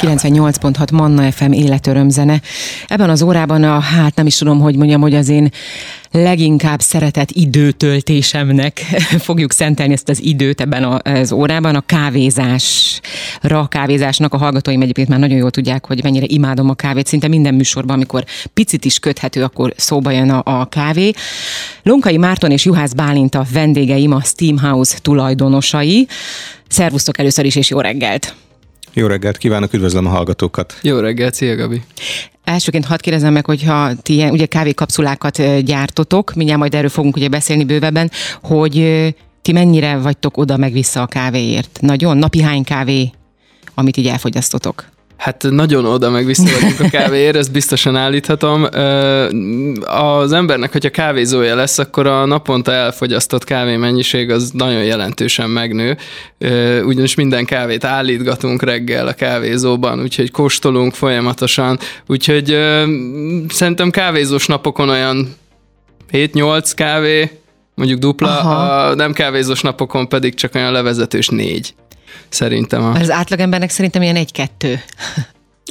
98.6 Manna FM életörömzene. Ebben az órában a, hát nem is tudom, hogy mondjam, hogy az én leginkább szeretett időtöltésemnek fogjuk szentelni ezt az időt ebben az órában, a kávézásra, a kávézásnak. A hallgatóim egyébként már nagyon jól tudják, hogy mennyire imádom a kávét. Szinte minden műsorban, amikor picit is köthető, akkor szóba jön a, a kávé. Lonkai Márton és Juhász Bálint a vendégeim, a Steamhouse tulajdonosai. Szervusztok először is, és jó reggelt! Jó reggelt kívánok, üdvözlöm a hallgatókat. Jó reggelt, szia Gabi. Elsőként hadd kérdezem meg, hogyha ti ilyen, ugye kávékapszulákat gyártotok, mindjárt majd erről fogunk ugye beszélni bővebben, hogy ti mennyire vagytok oda meg vissza a kávéért? Nagyon? Napi hány kávé, amit így elfogyasztotok? Hát nagyon oda meg vissza vagyunk a kávéért, ezt biztosan állíthatom. Az embernek, hogyha kávézója lesz, akkor a naponta elfogyasztott kávé mennyiség az nagyon jelentősen megnő, ugyanis minden kávét állítgatunk reggel a kávézóban, úgyhogy kóstolunk folyamatosan, úgyhogy szerintem kávézós napokon olyan 7-8 kávé, mondjuk dupla, Aha. a nem kávézós napokon pedig csak olyan levezetős négy szerintem. A... Az átlagembernek szerintem ilyen egy-kettő.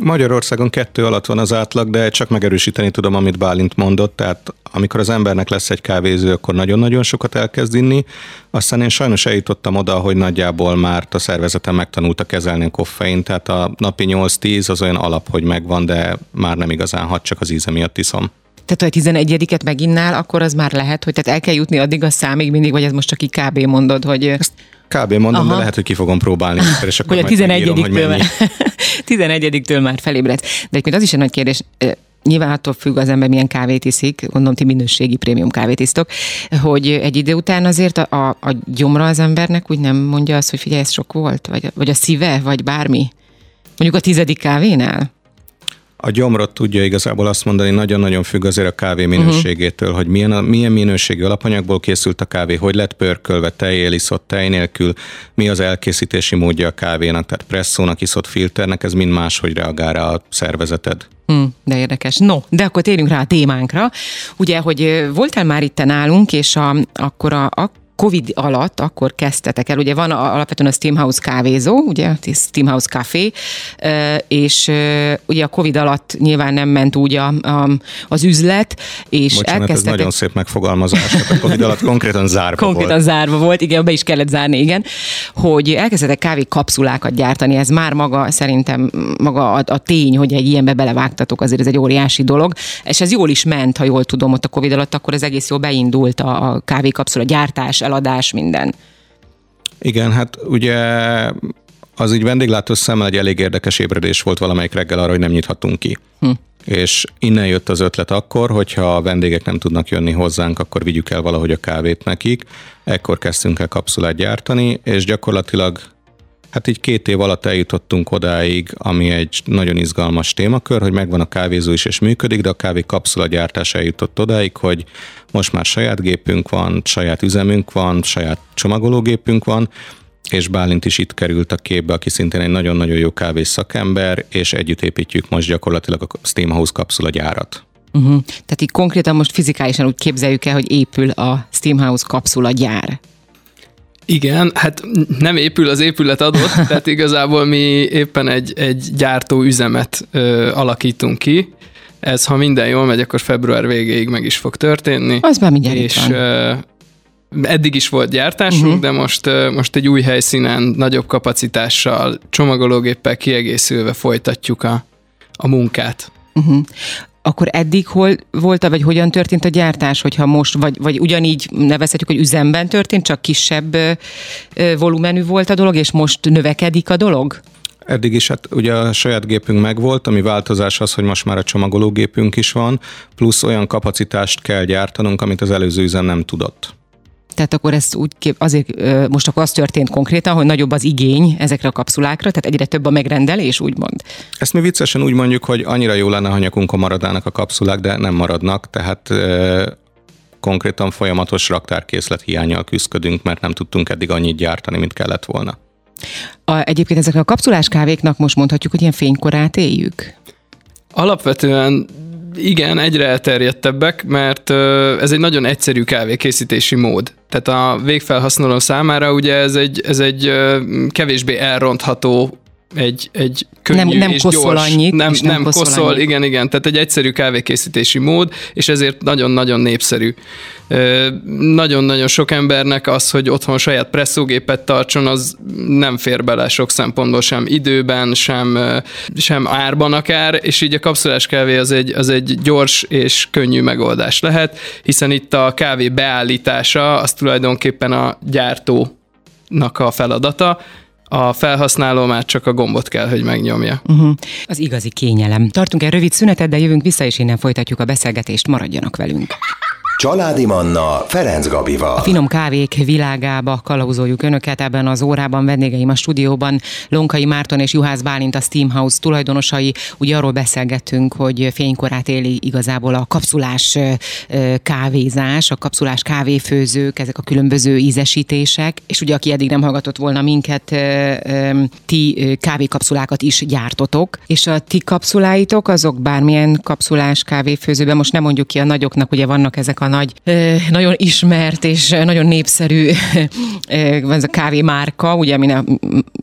Magyarországon kettő alatt van az átlag, de csak megerősíteni tudom, amit Bálint mondott, tehát amikor az embernek lesz egy kávéző, akkor nagyon-nagyon sokat elkezd inni, aztán én sajnos eljutottam oda, hogy nagyjából már a szervezetem megtanulta kezelni a koffein, tehát a napi 8-10 az olyan alap, hogy megvan, de már nem igazán hat, csak az íze miatt iszom. Tehát, ha a 11-et meginnál, akkor az már lehet, hogy tehát el kell jutni addig a számig mindig, vagy ez most csak így kb. mondod, hogy... Ezt Kb. mondom, Aha. de lehet, hogy ki fogom próbálni, és akkor hogy a 11 11 már felébredsz. De egyébként az is egy nagy kérdés, Nyilván attól függ az ember, milyen kávét iszik, gondolom ti minőségi prémium kávét isztok, hogy egy idő után azért a, a, a gyomra az embernek úgy nem mondja azt, hogy figyelj, ez sok volt, vagy, vagy a szíve, vagy bármi. Mondjuk a tizedik kávénál? A gyomrot tudja igazából azt mondani, nagyon-nagyon függ azért a kávé minőségétől, uh-huh. hogy milyen, milyen minőségű alapanyagból készült a kávé, hogy lett pörkölve, tejjel iszott, tej nélkül, mi az elkészítési módja a kávénak, tehát presszónak, iszott filternek, ez mind máshogy reagál rá a szervezeted. Hmm, de érdekes. No, de akkor térjünk rá a témánkra. Ugye, hogy voltál már itt nálunk, és a, akkor a, a Covid alatt akkor kezdtetek el, ugye van alapvetően a Steamhouse kávézó, ugye, Steamhouse Café, és ugye a Covid alatt nyilván nem ment úgy a, a, az üzlet, és Bocsánat, elkezdtetek... ez nagyon szép megfogalmazás, a Covid alatt konkrétan zárva konkrétan volt. zárva volt, igen, be is kellett zárni, igen, hogy elkezdtetek kávé kapszulákat gyártani, ez már maga szerintem maga a, a tény, hogy egy ilyenbe belevágtatok, azért ez egy óriási dolog, és ez jól is ment, ha jól tudom, ott a Covid alatt, akkor ez egész jól beindult a, a kávékapszula gyártás, eladás, minden. Igen, hát ugye az így vendéglátó szemmel egy elég érdekes ébredés volt valamelyik reggel arra, hogy nem nyithatunk ki. Hm. És innen jött az ötlet akkor, hogyha a vendégek nem tudnak jönni hozzánk, akkor vigyük el valahogy a kávét nekik. Ekkor kezdtünk el kapszulát gyártani, és gyakorlatilag Hát így két év alatt eljutottunk odáig, ami egy nagyon izgalmas témakör, hogy megvan a kávézó is és működik, de a kávé kapszula gyártás eljutott odáig, hogy most már saját gépünk van, saját üzemünk van, saját csomagológépünk van, és Bálint is itt került a képbe, aki szintén egy nagyon-nagyon jó kávés szakember, és együtt építjük most gyakorlatilag a Steamhouse kapszula gyárat. Uh-huh. Tehát így konkrétan most fizikálisan úgy képzeljük el, hogy épül a Steamhouse kapszula gyár. Igen, hát nem épül az épület adott, tehát igazából mi éppen egy, egy gyártó üzemet ö, alakítunk ki. Ez, ha minden jól megy, akkor február végéig meg is fog történni. Az már mindjárt És ö, eddig is volt gyártásunk, uh-huh. de most, most egy új helyszínen, nagyobb kapacitással, csomagológéppel kiegészülve folytatjuk a, a munkát. Uh-huh akkor eddig hol volt, vagy hogyan történt a gyártás, hogyha most, vagy, vagy ugyanígy nevezhetjük, hogy üzemben történt, csak kisebb volumenű volt a dolog, és most növekedik a dolog? Eddig is, hát ugye a saját gépünk megvolt, ami változás az, hogy most már a csomagológépünk is van, plusz olyan kapacitást kell gyártanunk, amit az előző üzem nem tudott. Tehát akkor ez úgy kép, azért most akkor az történt konkrétan, hogy nagyobb az igény ezekre a kapszulákra, tehát egyre több a megrendelés, úgymond. Ezt mi viccesen úgy mondjuk, hogy annyira jó lenne, ha nyakunkon maradnának a kapszulák, de nem maradnak, tehát konkrétan folyamatos raktárkészlet hiányjal küzdködünk, mert nem tudtunk eddig annyit gyártani, mint kellett volna. A, egyébként ezek a kapszulás kávéknak most mondhatjuk, hogy ilyen fénykorát éljük? Alapvetően igen, egyre elterjedtebbek, mert ez egy nagyon egyszerű kávékészítési mód. Tehát a végfelhasználó számára ugye ez egy, ez egy kevésbé elrontható egy, egy könnyű nem, nem és koszol gyors, annyit, nem, és nem, nem koszol, koszol, annyit. igen, igen, tehát egy egyszerű kávékészítési mód, és ezért nagyon-nagyon népszerű. Nagyon-nagyon sok embernek az, hogy otthon saját presszógépet tartson, az nem fér bele sok szempontból, sem időben, sem, sem árban akár, és így a kapszulás kávé az egy, az egy gyors és könnyű megoldás lehet, hiszen itt a kávé beállítása az tulajdonképpen a gyártónak a feladata, a felhasználó már csak a gombot kell, hogy megnyomja. Uh-huh. Az igazi kényelem. Tartunk egy rövid szünetet, de jövünk vissza, és innen folytatjuk a beszélgetést. Maradjanak velünk. Családi Manna Ferenc Gabival. A finom kávék világába kalauzoljuk Önöket ebben az órában. Vendégeim a stúdióban Lonkai Márton és Juhász Bálint a Steamhouse tulajdonosai. Ugye arról beszélgettünk, hogy fénykorát éli igazából a kapszulás kávézás, a kapszulás kávéfőzők, ezek a különböző ízesítések, és ugye aki eddig nem hallgatott volna minket, ti kávékapszulákat is gyártotok, és a ti kapszuláitok azok bármilyen kapszulás kávéfőzőben, most nem mondjuk ki a nagyoknak, ugye vannak ezek a nagy, nagyon ismert és nagyon népszerű ez a kávémárka, ugye, ami nem,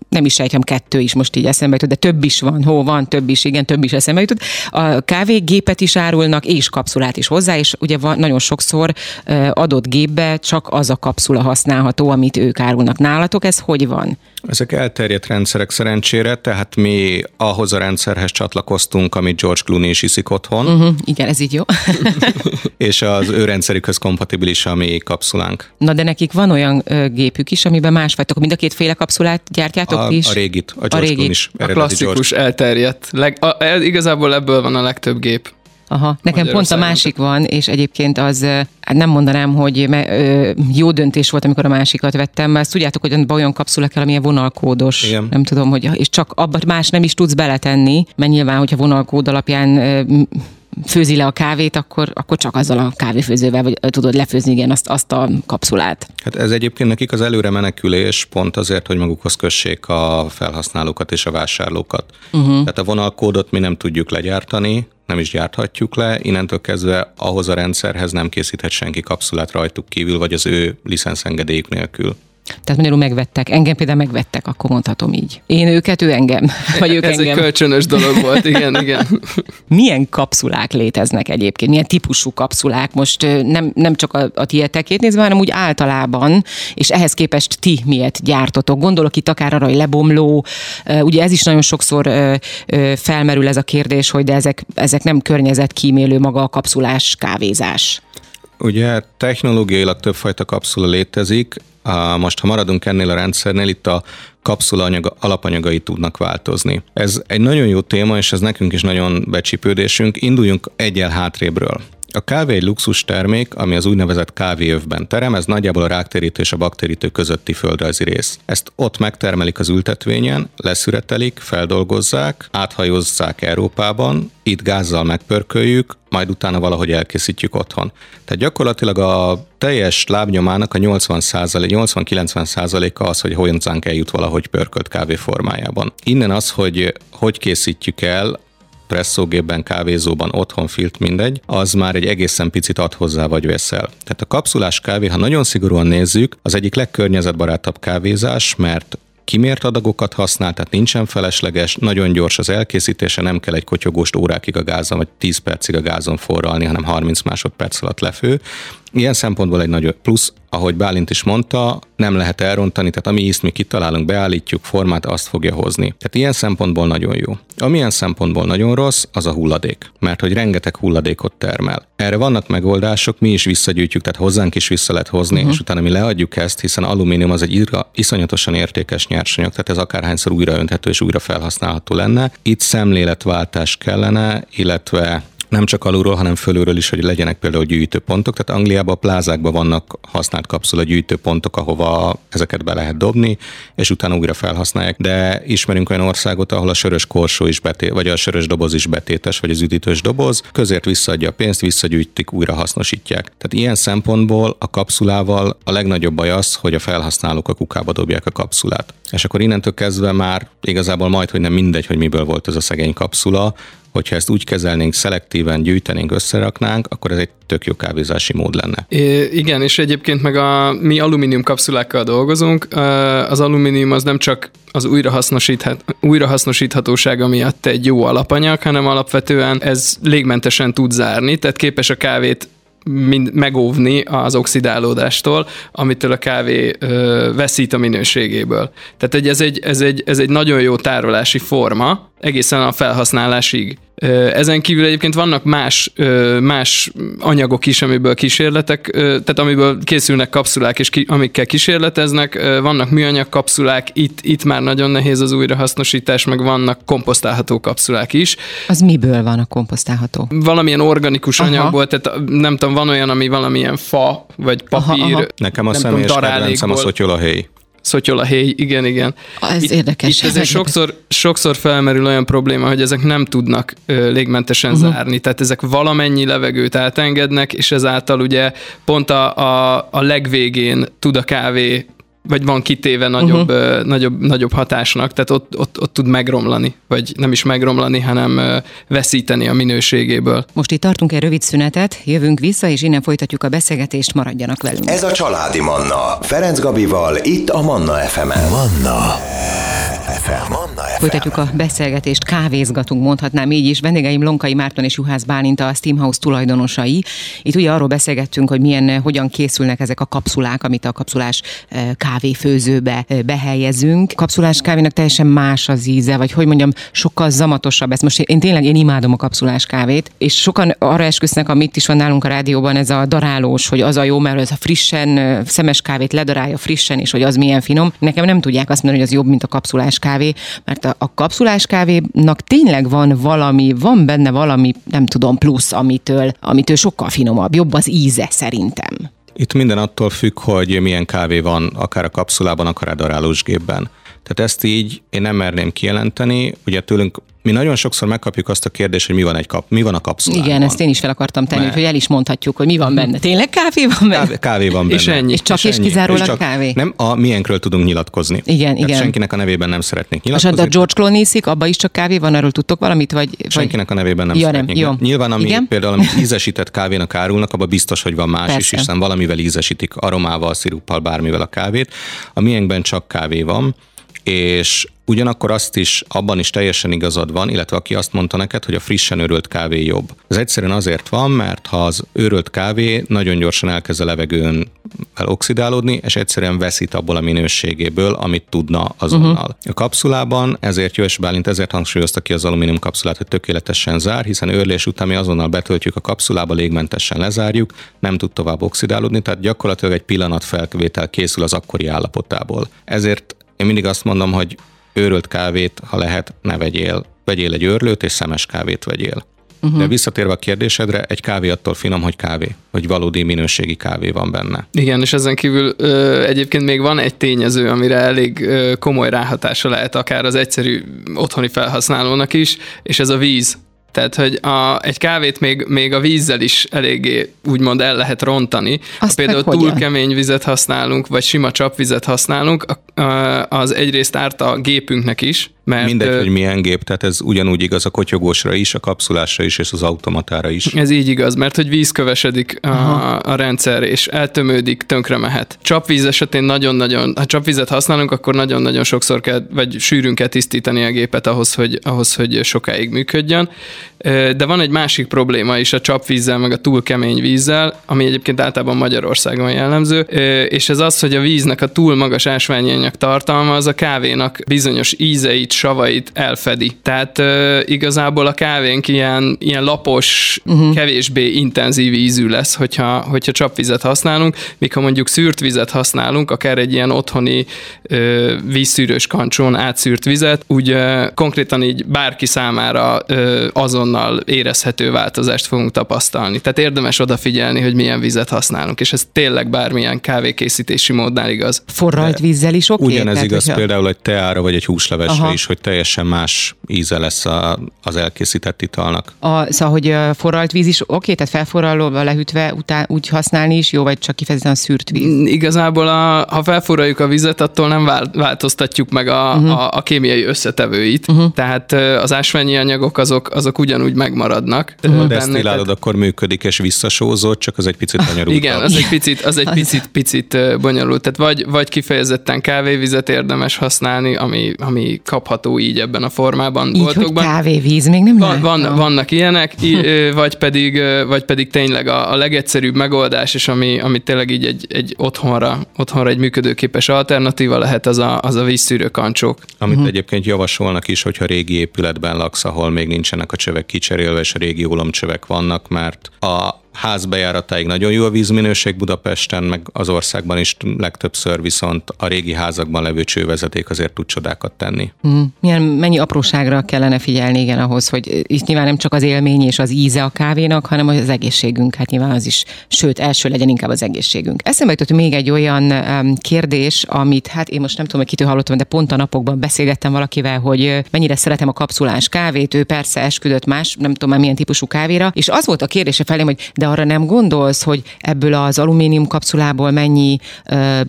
nem is sejtem, kettő is most így eszembe jutott, de több is van, hó van, több is, igen, több is eszembe jutott. A kávégépet is árulnak, és kapszulát is hozzá, és ugye van, nagyon sokszor adott gépbe csak az a kapszula használható, amit ők árulnak. Nálatok ez hogy van? Ezek elterjedt rendszerek szerencsére, tehát mi ahhoz a rendszerhez csatlakoztunk, amit George Clooney is iszik otthon. Uh-huh, igen, ez így jó. és az ő rendszerükhöz kompatibilis a mi kapszulánk. Na de nekik van olyan ö, gépük is, amiben másfajta, mind a kétféle kapszulát gyártjátok a, is? A régit, a George a régit. is. A klasszikus George. elterjedt. Leg, a, a, igazából ebből van a legtöbb gép. Aha, nekem pont a másik van, és egyébként az, hát nem mondanám, hogy jó döntés volt, amikor a másikat vettem, mert ezt tudjátok, hogy olyan kapszula kell, amilyen vonalkódos. Igen. Nem tudom, hogy, és csak abban más nem is tudsz beletenni, mert nyilván, hogyha vonalkód alapján főzi le a kávét, akkor, akkor csak azzal a kávéfőzővel vagy tudod lefőzni igen, azt, azt a kapszulát. Hát ez egyébként nekik az előre menekülés pont azért, hogy magukhoz kössék a felhasználókat és a vásárlókat. Uh-huh. Tehát a vonalkódot mi nem tudjuk legyártani, nem is gyárthatjuk le, innentől kezdve ahhoz a rendszerhez nem készíthet senki kapszulát rajtuk kívül, vagy az ő licenszengedélyük nélkül. Tehát magyarul megvettek. Engem például megvettek, akkor mondhatom így. Én őket, ő engem. Vagy ők Ez engem. egy kölcsönös dolog volt, igen, igen. Milyen kapszulák léteznek egyébként? Milyen típusú kapszulák? Most nem, nem csak a, a tietekét nézve, hanem úgy általában, és ehhez képest ti miért gyártotok? Gondolok itt akár arra, hogy lebomló. Ugye ez is nagyon sokszor felmerül ez a kérdés, hogy de ezek, ezek nem környezetkímélő maga a kapszulás kávézás. Ugye technológiailag többfajta kapszula létezik, most, ha maradunk ennél a rendszernél, itt a kapszula anyaga, alapanyagai tudnak változni. Ez egy nagyon jó téma, és ez nekünk is nagyon becsípődésünk. Induljunk egyel hátrébről. A kávé egy luxus termék, ami az úgynevezett kávéövben terem, ez nagyjából a ráktérítő és a bakterítő közötti földrajzi rész. Ezt ott megtermelik az ültetvényen, leszüretelik, feldolgozzák, áthajózzák Európában, itt gázzal megpörköljük, majd utána valahogy elkészítjük otthon. Tehát gyakorlatilag a teljes lábnyomának a 80% 80-90%-a az, hogy hozzánk eljut valahogy pörkölt kávé formájában. Innen az, hogy hogy készítjük el, presszógépben, kávézóban, otthon filt, mindegy, az már egy egészen picit ad hozzá vagy veszel. Tehát a kapszulás kávé, ha nagyon szigorúan nézzük, az egyik legkörnyezetbarátabb kávézás, mert kimért adagokat használ, tehát nincsen felesleges, nagyon gyors az elkészítése, nem kell egy kotyogóst órákig a gázon, vagy 10 percig a gázon forralni, hanem 30 másodperc alatt lefő. Ilyen szempontból egy nagy plusz, ahogy Bálint is mondta, nem lehet elrontani, tehát ami ízt mi kitalálunk, beállítjuk, formát, azt fogja hozni. Tehát ilyen szempontból nagyon jó. Amilyen szempontból nagyon rossz, az a hulladék, mert hogy rengeteg hulladékot termel. Erre vannak megoldások, mi is visszagyűjtjük, tehát hozzánk is vissza lehet hozni, uh-huh. és utána mi leadjuk ezt, hiszen alumínium az egy ira, iszonyatosan értékes nyersanyag, tehát ez akárhányszor újraönthető és újra felhasználható lenne. Itt szemléletváltás kellene, illetve nem csak alulról, hanem fölülről is, hogy legyenek például gyűjtőpontok. Tehát Angliában a plázákban vannak használt kapszula gyűjtőpontok, ahova ezeket be lehet dobni, és utána újra felhasználják. De ismerünk olyan országot, ahol a sörös korsó is betét, vagy a sörös doboz is betétes, vagy az üdítős doboz, közért visszaadja a pénzt, visszagyűjtik, újra hasznosítják. Tehát ilyen szempontból a kapszulával a legnagyobb baj az, hogy a felhasználók a kukába dobják a kapszulát. És akkor innentől kezdve már igazából majd, hogy nem mindegy, hogy miből volt ez a szegény kapszula, hogyha ezt úgy kezelnénk, szelektíven gyűjtenénk, összeraknánk, akkor ez egy tök jó kávézási mód lenne. É, igen, és egyébként meg a, mi alumínium kapszulákkal dolgozunk. Az alumínium az nem csak az újrahasznosíthat, újrahasznosíthatósága miatt egy jó alapanyag, hanem alapvetően ez légmentesen tud zárni, tehát képes a kávét mind megóvni az oxidálódástól, amitől a kávé ö, veszít a minőségéből. Tehát ez egy, ez, egy, ez egy nagyon jó tárolási forma, egészen a felhasználásig. Ezen kívül egyébként vannak más, más anyagok is, amiből kísérletek, tehát amiből készülnek kapszulák, és ki, amikkel kísérleteznek. Vannak műanyag kapszulák, itt, itt már nagyon nehéz az újrahasznosítás, meg vannak komposztálható kapszulák is. Az miből van a komposztálható? Valamilyen organikus aha. anyagból, tehát nem tudom, van olyan, ami valamilyen fa, vagy papír. Aha, aha. Nekem a személyes kedvencem a szotyolahely héj, igen, igen. Ez itt, érdekes. Itt ezért sokszor, sokszor felmerül olyan probléma, hogy ezek nem tudnak ö, légmentesen uh-huh. zárni, tehát ezek valamennyi levegőt átengednek, és ezáltal ugye pont a, a, a legvégén tud a kávé vagy van kitéve nagyobb, uh-huh. uh, nagyobb, nagyobb hatásnak, tehát ott, ott, ott tud megromlani, vagy nem is megromlani, hanem veszíteni a minőségéből. Most itt tartunk egy rövid szünetet, jövünk vissza, és innen folytatjuk a beszélgetést, maradjanak velünk. Ez a Családi Manna, Ferenc Gabival, itt a Manna FM-en. Manna. FM. Manna FM. Folytatjuk a beszélgetést, kávézgatunk, mondhatnám így is. Vendégeim Lonkai Márton és Juhász Bálinta, a Steamhouse tulajdonosai. Itt ugye arról beszélgettünk, hogy milyen, hogyan készülnek ezek a kapszulák, amit a kapszulás kávéfőzőbe behelyezünk. Kapszulás kávénak teljesen más az íze, vagy hogy mondjam, sokkal zamatosabb. Ez most én tényleg én imádom a kapszulás kávét, és sokan arra esküsznek, amit is van nálunk a rádióban, ez a darálós, hogy az a jó, mert ez a frissen, szemes kávét ledarálja frissen, és hogy az milyen finom. Nekem nem tudják azt mondani, hogy az jobb, mint a kapszulás kávé, mert a, a kapszulás kávénak tényleg van valami, van benne valami, nem tudom, plusz, amitől, amitől sokkal finomabb, jobb az íze szerintem. Itt minden attól függ, hogy milyen kávé van, akár a kapszulában, akár a darálós gépben. Tehát ezt így én nem merném kijelenteni. Ugye tőlünk mi nagyon sokszor megkapjuk azt a kérdést, hogy mi van, egy kap, mi van a kapszulában. Igen, ezt én is fel akartam tenni, Mert... hogy el is mondhatjuk, hogy mi van benne. Tényleg kávé van benne? Kávé, kávé van benne. És ennyi. És csak és, és kizárólag és csak kávé? Nem, a milyenkről tudunk nyilatkozni. Igen, Tehát igen. senkinek a nevében nem szeretnék nyilatkozni. És a George Clooney iszik, abban is csak kávé van, arról tudtok valamit? Vagy, senkinek a nevében nem ja, szeretnék. Nem. Jó. Nyilván, ami igen? például amit ízesített kávénak árulnak, abban biztos, hogy van más Persze. is, hiszen valamivel ízesítik, aromával, sziruppal, bármivel a kávét. A miénkben csak kávé van és Ugyanakkor azt is, abban is teljesen igazad van, illetve aki azt mondta neked, hogy a frissen őrölt kávé jobb. Ez egyszerűen azért van, mert ha az őrölt kávé nagyon gyorsan elkezd a levegőn oxidálódni, és egyszerűen veszít abból a minőségéből, amit tudna azonnal. Uh-huh. A kapszulában ezért Jös Bálint ezért hangsúlyozta ki az alumínium kapszulát, hogy tökéletesen zár, hiszen őrlés után mi azonnal betöltjük a kapszulába, légmentesen lezárjuk, nem tud tovább oxidálódni, tehát gyakorlatilag egy pillanat felvétel készül az akkori állapotából. Ezért én mindig azt mondom, hogy őrölt kávét, ha lehet, ne vegyél. Vegyél egy őrlőt, és szemes kávét vegyél. Uh-huh. De visszatérve a kérdésedre, egy kávé attól finom, hogy kávé, hogy valódi minőségi kávé van benne. Igen, és ezen kívül ö, egyébként még van egy tényező, amire elég ö, komoly ráhatása lehet akár az egyszerű otthoni felhasználónak is, és ez a víz. Tehát, hogy a, egy kávét még, még a vízzel is eléggé úgymond el lehet rontani. Azt ha például túl hogyan? kemény vizet használunk, vagy sima csapvizet használunk, az egyrészt árt a gépünknek is, mert, Mindegy, hogy milyen gép, tehát ez ugyanúgy igaz a kotyogósra is, a kapszulásra is, és az automatára is. Ez így igaz, mert hogy víz kövesedik a, a rendszer, és eltömődik, tönkre mehet. Csapvíz esetén nagyon-nagyon, ha csapvizet használunk, akkor nagyon-nagyon sokszor kell, vagy sűrűn kell tisztítani a gépet ahhoz, hogy, ahhoz, hogy sokáig működjön. De van egy másik probléma is a csapvízzel, meg a túl kemény vízzel, ami egyébként általában Magyarországon jellemző, és ez az, hogy a víznek a túl magas ásványanyag tartalma az a kávénak bizonyos ízeit, savait elfedi. Tehát igazából a kávénk ilyen, ilyen lapos, uh-huh. kevésbé intenzív ízű lesz, hogyha, hogyha csapvizet használunk, míg ha mondjuk szűrt vizet használunk, akár egy ilyen otthoni vízszűrős kancsón átszűrt vizet, úgy konkrétan így bárki számára azonnal azonnal érezhető változást fogunk tapasztalni. Tehát érdemes odafigyelni, hogy milyen vizet használunk, és ez tényleg bármilyen kávékészítési módnál igaz. Forralt vízzel is oké? Okay? Ugyanez Tehát, igaz hogyha... például egy teára vagy egy húslevesre Aha. is, hogy teljesen más íze lesz a, az elkészített italnak. A, szóval, hogy forralt víz is oké, tehát felforralóval lehűtve után úgy használni is jó, vagy csak kifejezetten a szűrt víz? Mm, igazából, a, ha felforraljuk a vizet, attól nem változtatjuk meg a, uh-huh. a, a kémiai összetevőit, uh-huh. tehát az ásványi anyagok azok, azok ugyanúgy megmaradnak. Uh-huh. Ha desztillálod, akkor működik és visszasózott, csak az egy picit bonyolult. Igen, az egy picit, az egy picit, picit bonyolult. Tehát vagy, vagy kifejezetten kávévizet érdemes használni, ami, ami kapható így ebben a formában. Így, boltokban. hogy kávévíz, még nem van, van, Vannak ilyenek, vagy pedig, vagy pedig tényleg a, a legegyszerűbb megoldás, és ami, ami tényleg így egy, egy otthonra, otthonra egy működőképes alternatíva lehet, az a, az a vízszűrő kancsók. Amit uh-huh. egyébként javasolnak is, hogyha régi épületben laksz, ahol még nincsenek a csövek kicserélve, és a régi ólomcsövek vannak, mert a ház bejáratáig nagyon jó a vízminőség Budapesten, meg az országban is legtöbbször viszont a régi házakban levő csővezeték azért tud csodákat tenni. Mm. Milyen, mennyi apróságra kellene figyelni igen ahhoz, hogy itt nyilván nem csak az élmény és az íze a kávénak, hanem az egészségünk, hát nyilván az is, sőt, első legyen inkább az egészségünk. Eszembe jutott még egy olyan kérdés, amit hát én most nem tudom, hogy kitől hallottam, de pont a napokban beszélgettem valakivel, hogy mennyire szeretem a kapszulás kávét, ő persze esküdött más, nem tudom már milyen típusú kávéra, és az volt a kérdése felém, hogy de arra nem gondolsz, hogy ebből az alumínium kapszulából mennyi ö,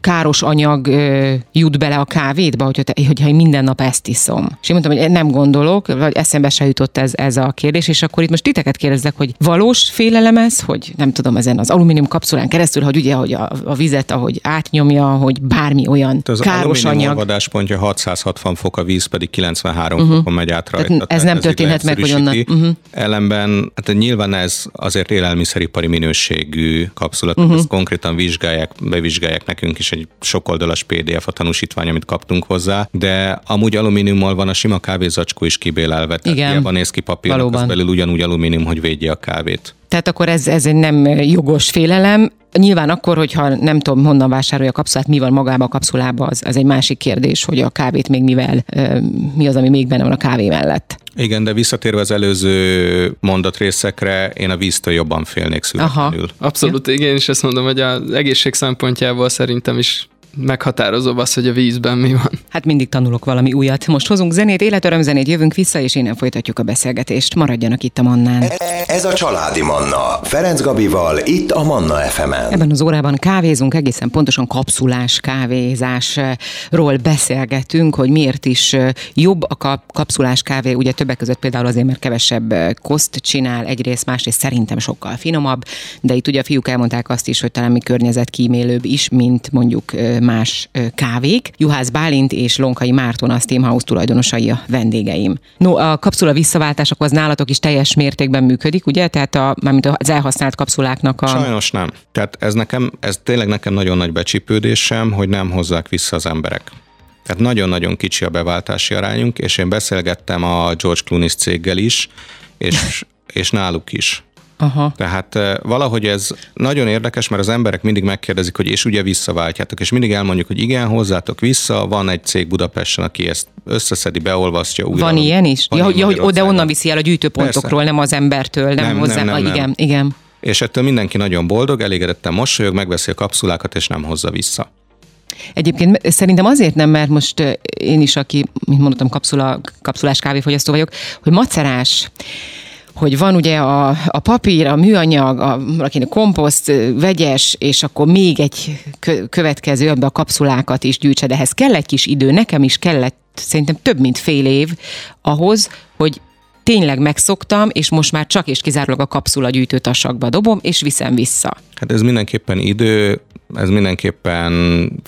káros anyag ö, jut bele a kávédba, hogyha, te, hogyha én minden nap ezt iszom. És én mondtam, hogy nem gondolok, vagy eszembe se jutott ez, ez a kérdés, és akkor itt most titeket kérdezek, hogy valós félelem ez, hogy nem tudom, ezen az alumínium kapszulán keresztül, hogy ugye, hogy a, a vizet, ahogy átnyomja, hogy bármi olyan az káros anyag. Az pontja 660 fok, a víz pedig 93 uh-huh. fokon megy át rajta. Tehát ez nem ez történhet meg, hogy onnan. Uh-huh. Ellenben, hát nyilván ez azért élelmiszeripari minőségű kapszulat, uh-huh. ezt konkrétan vizsgálják, bevizsgálják nekünk is egy sokoldalas PDF a tanúsítvány, amit kaptunk hozzá, de amúgy alumíniummal van a sima kávézacskó is kibélelve, tehát Igen. néz ki papírnak, az belül ugyanúgy alumínium, hogy védje a kávét. Tehát akkor ez, ez egy nem jogos félelem. Nyilván akkor, hogyha nem tudom, honnan vásárolja a kapszulát, mi van magába a kapszulába, az, az egy másik kérdés, hogy a kávét még mivel, mi az, ami még benne van a kávé mellett. Igen, de visszatérve az előző mondatrészekre, én a víztől jobban félnék születlenül. Abszolút, ja. igen, és ezt mondom, hogy az egészség szempontjából szerintem is meghatározóbb az, hogy a vízben mi van. Hát mindig tanulok valami újat. Most hozunk zenét, életörömzenét, jövünk vissza, és innen folytatjuk a beszélgetést. Maradjanak itt a Mannán. Ez a Családi Manna. Ferenc Gabival, itt a Manna fm -en. Ebben az órában kávézunk, egészen pontosan kapszulás kávézásról beszélgetünk, hogy miért is jobb a kapszulás kávé, ugye többek között például azért, mert kevesebb koszt csinál, egyrészt, másrészt szerintem sokkal finomabb, de itt ugye a fiúk elmondták azt is, hogy talán mi környezetkímélőbb is, mint mondjuk más kávék. Juhász Bálint és Lonkai Márton a Steamhouse tulajdonosai a vendégeim. No, a kapszula visszaváltások az nálatok is teljes mértékben működik, ugye? Tehát a, mármint az elhasznált kapszuláknak a... Sajnos nem. Tehát ez nekem, ez tényleg nekem nagyon nagy becsípődésem, hogy nem hozzák vissza az emberek. Tehát nagyon-nagyon kicsi a beváltási arányunk, és én beszélgettem a George Clooney céggel is, és, és náluk is. Aha. Tehát valahogy ez nagyon érdekes, mert az emberek mindig megkérdezik, hogy és ugye visszaváltjátok, és mindig elmondjuk, hogy igen, hozzátok vissza, van egy cég Budapesten, aki ezt összeszedi, beolvasztja újra. Van ilyen is? Van ja, ja hogy oda onnan viszi el a gyűjtőpontokról, Persze. nem az embertől, nem, nem hozzá. Nem, nem, nem. Igen, igen. És ettől mindenki nagyon boldog, elégedetten mosolyog, megveszi a kapszulákat, és nem hozza vissza. Egyébként szerintem azért nem, mert most én is, aki, mint mondtam, kapszula, kapszulás kávéfogyasztó vagyok, hogy macerás, hogy van ugye a, a papír, a műanyag, a, a komposzt, vegyes, és akkor még egy következő, ebbe a kapszulákat is gyűjtsed. Ehhez kell egy kis idő, nekem is kellett szerintem több mint fél év ahhoz, hogy tényleg megszoktam, és most már csak és kizárólag a kapszula gyűjtőtasakba dobom, és viszem vissza. Hát ez mindenképpen idő, ez mindenképpen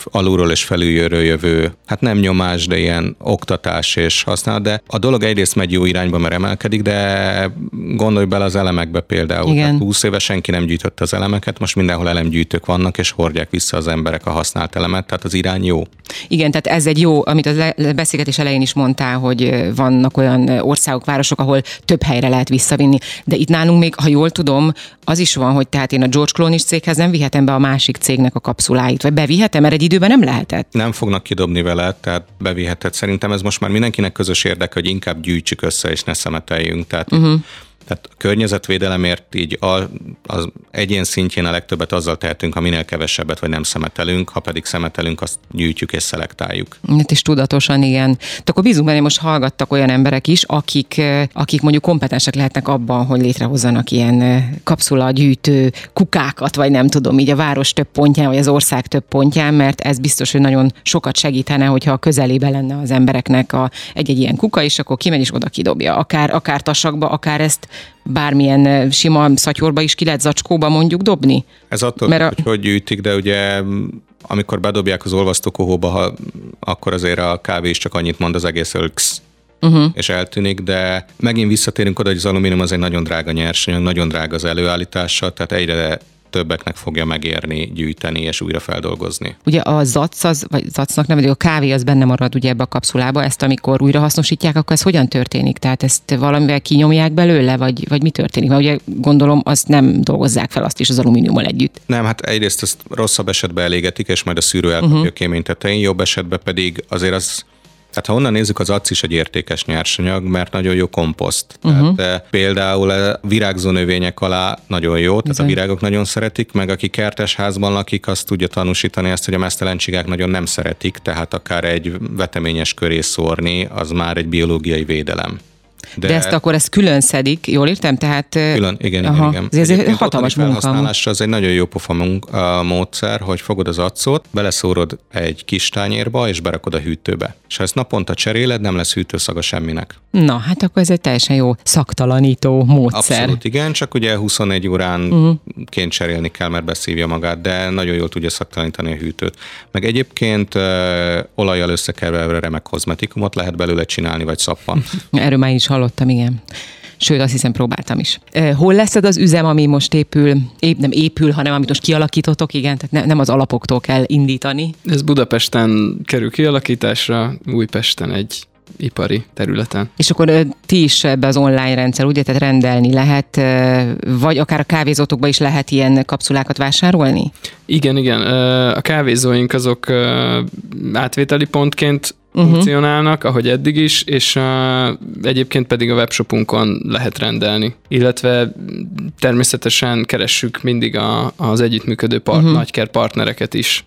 alulról és felülről jövő, hát nem nyomás, de ilyen oktatás és használ, de a dolog egyrészt megy jó irányba, mert emelkedik, de gondolj bele az elemekbe például. Igen. Tehát 20 éve senki nem gyűjtötte az elemeket, most mindenhol elemgyűjtők vannak, és hordják vissza az emberek a használt elemet, tehát az irány jó. Igen, tehát ez egy jó, amit a beszélgetés elején is mondtál, hogy vannak olyan országok, városok, ahol több helyre lehet visszavinni. De itt nálunk még, ha jól tudom, az is van, hogy tehát én a George Clooney céghez nem vihetem be a másik cégnek a kapszuláit, vagy bevihetem, mert egy időben nem lehetett. Nem fognak kidobni vele, tehát beviheted. Szerintem ez most már mindenkinek közös érdeke, hogy inkább gyűjtsük össze és ne szemeteljünk. Tehát uh-huh Tehát környezetvédelemért így a, az egyén szintjén a legtöbbet azzal tehetünk, ha minél kevesebbet vagy nem szemetelünk, ha pedig szemetelünk, azt gyűjtjük és szelektáljuk. Hát is tudatosan, igen. De akkor bízunk benne, most hallgattak olyan emberek is, akik, akik mondjuk kompetensek lehetnek abban, hogy létrehozzanak ilyen kapszula gyűjtő kukákat, vagy nem tudom, így a város több pontján, vagy az ország több pontján, mert ez biztos, hogy nagyon sokat segítene, hogyha a közelébe lenne az embereknek a, egy-egy ilyen kuka, és akkor kimegy és oda kidobja. Akár, akár tasakba, akár ezt bármilyen sima szatyorba is ki lehet zacskóba mondjuk dobni? Ez attól, Mert a... hogy hogy gyűjtik, de ugye amikor bedobják az olvasztókohóba, ha, akkor azért a kávé is csak annyit mond az egész, hogy uh-huh. és eltűnik, de megint visszatérünk oda, hogy az alumínium az egy nagyon drága nyersanyag, nagyon drága az előállítása, tehát egyre többeknek fogja megérni gyűjteni és újra feldolgozni. Ugye a zac, az, vagy zacnak nem, a kávé az benne marad ugye ebbe a kapszulába, ezt amikor újra hasznosítják, akkor ez hogyan történik? Tehát ezt valamivel kinyomják belőle, vagy, vagy mi történik? Mert ugye gondolom azt nem dolgozzák fel azt is az alumíniummal együtt. Nem, hát egyrészt ezt rosszabb esetben elégetik, és majd a szűrő elkapja uh-huh. a kémény tetején, jobb esetben pedig azért az tehát ha onnan nézzük, az acc is egy értékes nyersanyag, mert nagyon jó komposzt. Uh-huh. Tehát eh, például a virágzó növények alá nagyon jó, tehát Bizony. a virágok nagyon szeretik, meg aki kertesházban lakik, azt tudja tanúsítani ezt, hogy a mesztelenségek nagyon nem szeretik, tehát akár egy veteményes köré szórni, az már egy biológiai védelem. De, de ezt akkor ezt külön szedik, jól értem? Tehát, külön, igen, aha, igen, igen. Ez egy hatalmas munka. az egy nagyon jó pofa munka, módszer, hogy fogod az acot, beleszórod egy kis tányérba, és berakod a hűtőbe. És ha ezt naponta cseréled, nem lesz hűtőszaga semminek. Na, hát akkor ez egy teljesen jó szaktalanító módszer. Abszolút igen, csak ugye 21 órán uh-huh. ként cserélni kell, mert beszívja magát, de nagyon jól tudja szaktalanítani a hűtőt. Meg egyébként ö, olajjal összekerülve remek kozmetikumot lehet belőle csinálni, vagy szappan. Erről már is hallottam, igen. Sőt, azt hiszem próbáltam is. Hol lesz ez az üzem, ami most épül, épp nem épül, hanem amit most kialakítotok, igen, tehát ne, nem az alapoktól kell indítani. Ez Budapesten kerül kialakításra, Újpesten egy ipari területen. És akkor ti is ebbe az online rendszer, ugye, tehát rendelni lehet, vagy akár a kávézótokban is lehet ilyen kapszulákat vásárolni? Igen, igen. A kávézóink azok átvételi pontként uh-huh. funkcionálnak, ahogy eddig is, és uh, egyébként pedig a webshopunkon lehet rendelni. Illetve természetesen keressük mindig a, az együttműködő part, uh-huh. nagyker partnereket is.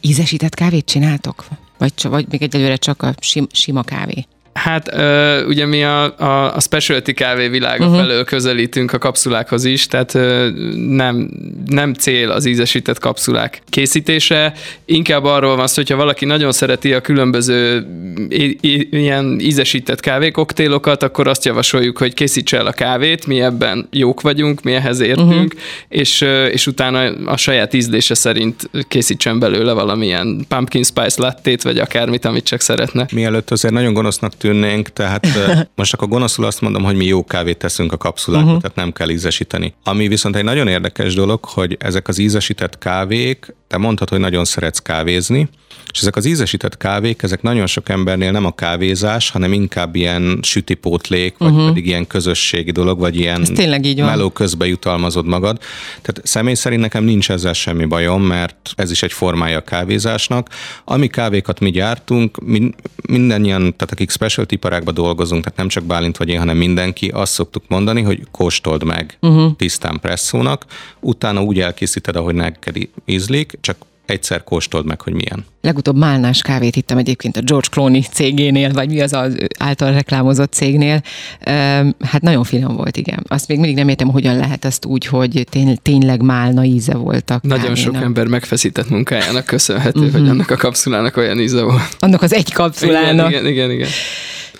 Ízesített kávét csináltok? Vagy, vagy még egyelőre csak a sim, sima kávé? Hát ö, ugye mi a, a, a specialty kávé világa uh-huh. felől közelítünk a kapszulákhoz is, tehát ö, nem, nem cél az ízesített kapszulák készítése, inkább arról van szó, hogyha valaki nagyon szereti a különböző i, i, ilyen ízesített kávékoktélokat, akkor azt javasoljuk, hogy készítse el a kávét, mi ebben jók vagyunk, mi ehhez értünk, uh-huh. és, és utána a saját ízlése szerint készítsen belőle valamilyen pumpkin spice lattét, vagy akármit, amit csak szeretne. Mielőtt azért nagyon gonosznak tűnnénk, tehát most akkor gonoszul azt mondom, hogy mi jó kávét teszünk a kapszulákba, uh-huh. tehát nem kell ízesíteni. Ami viszont egy nagyon érdekes dolog, hogy ezek az ízesített kávék, te mondhatod, hogy nagyon szeretsz kávézni, és ezek az ízesített kávék, ezek nagyon sok embernél nem a kávézás, hanem inkább ilyen sütipótlék, vagy uh-huh. pedig ilyen közösségi dolog, vagy ilyen meló közbe jutalmazod magad. Tehát személy szerint nekem nincs ezzel semmi bajom, mert ez is egy formája a kávézásnak. Ami kávékat mi gyártunk, mindannyian, tehát akik specialty iparákban dolgozunk, tehát nem csak Bálint vagy én, hanem mindenki, azt szoktuk mondani, hogy kóstold meg uh-huh. tisztán presszónak, utána úgy elkészíted, ahogy neked ízlik, csak egyszer kóstold meg, hogy milyen. Legutóbb málnás kávét ittam egyébként a George Clooney cégénél, vagy mi az az által reklámozott cégnél. Hát nagyon finom volt, igen. Azt még mindig nem értem, hogyan lehet azt úgy, hogy tény, tényleg málna íze volt a Nagyon kávénak. sok ember megfeszített munkájának köszönhető, uh-huh. hogy annak a kapszulának olyan íze volt. Annak az egy kapszulának. Igen, igen, igen. igen.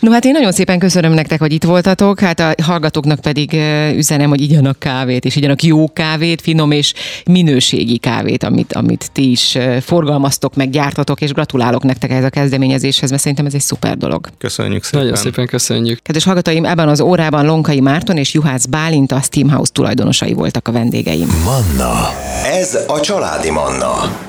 No hát én nagyon szépen köszönöm nektek, hogy itt voltatok, hát a hallgatóknak pedig üzenem, hogy igyanak kávét, és igyanak jó kávét, finom és minőségi kávét, amit, amit ti is forgalmaztok, meg gyártatok, és gratulálok nektek ez a kezdeményezéshez, mert szerintem ez egy szuper dolog. Köszönjük szépen. Nagyon szépen köszönjük. Kedves hallgatóim, ebben az órában Lonkai Márton és Juhász Bálint a Steamhouse tulajdonosai voltak a vendégeim. Manna. Ez a családi Manna.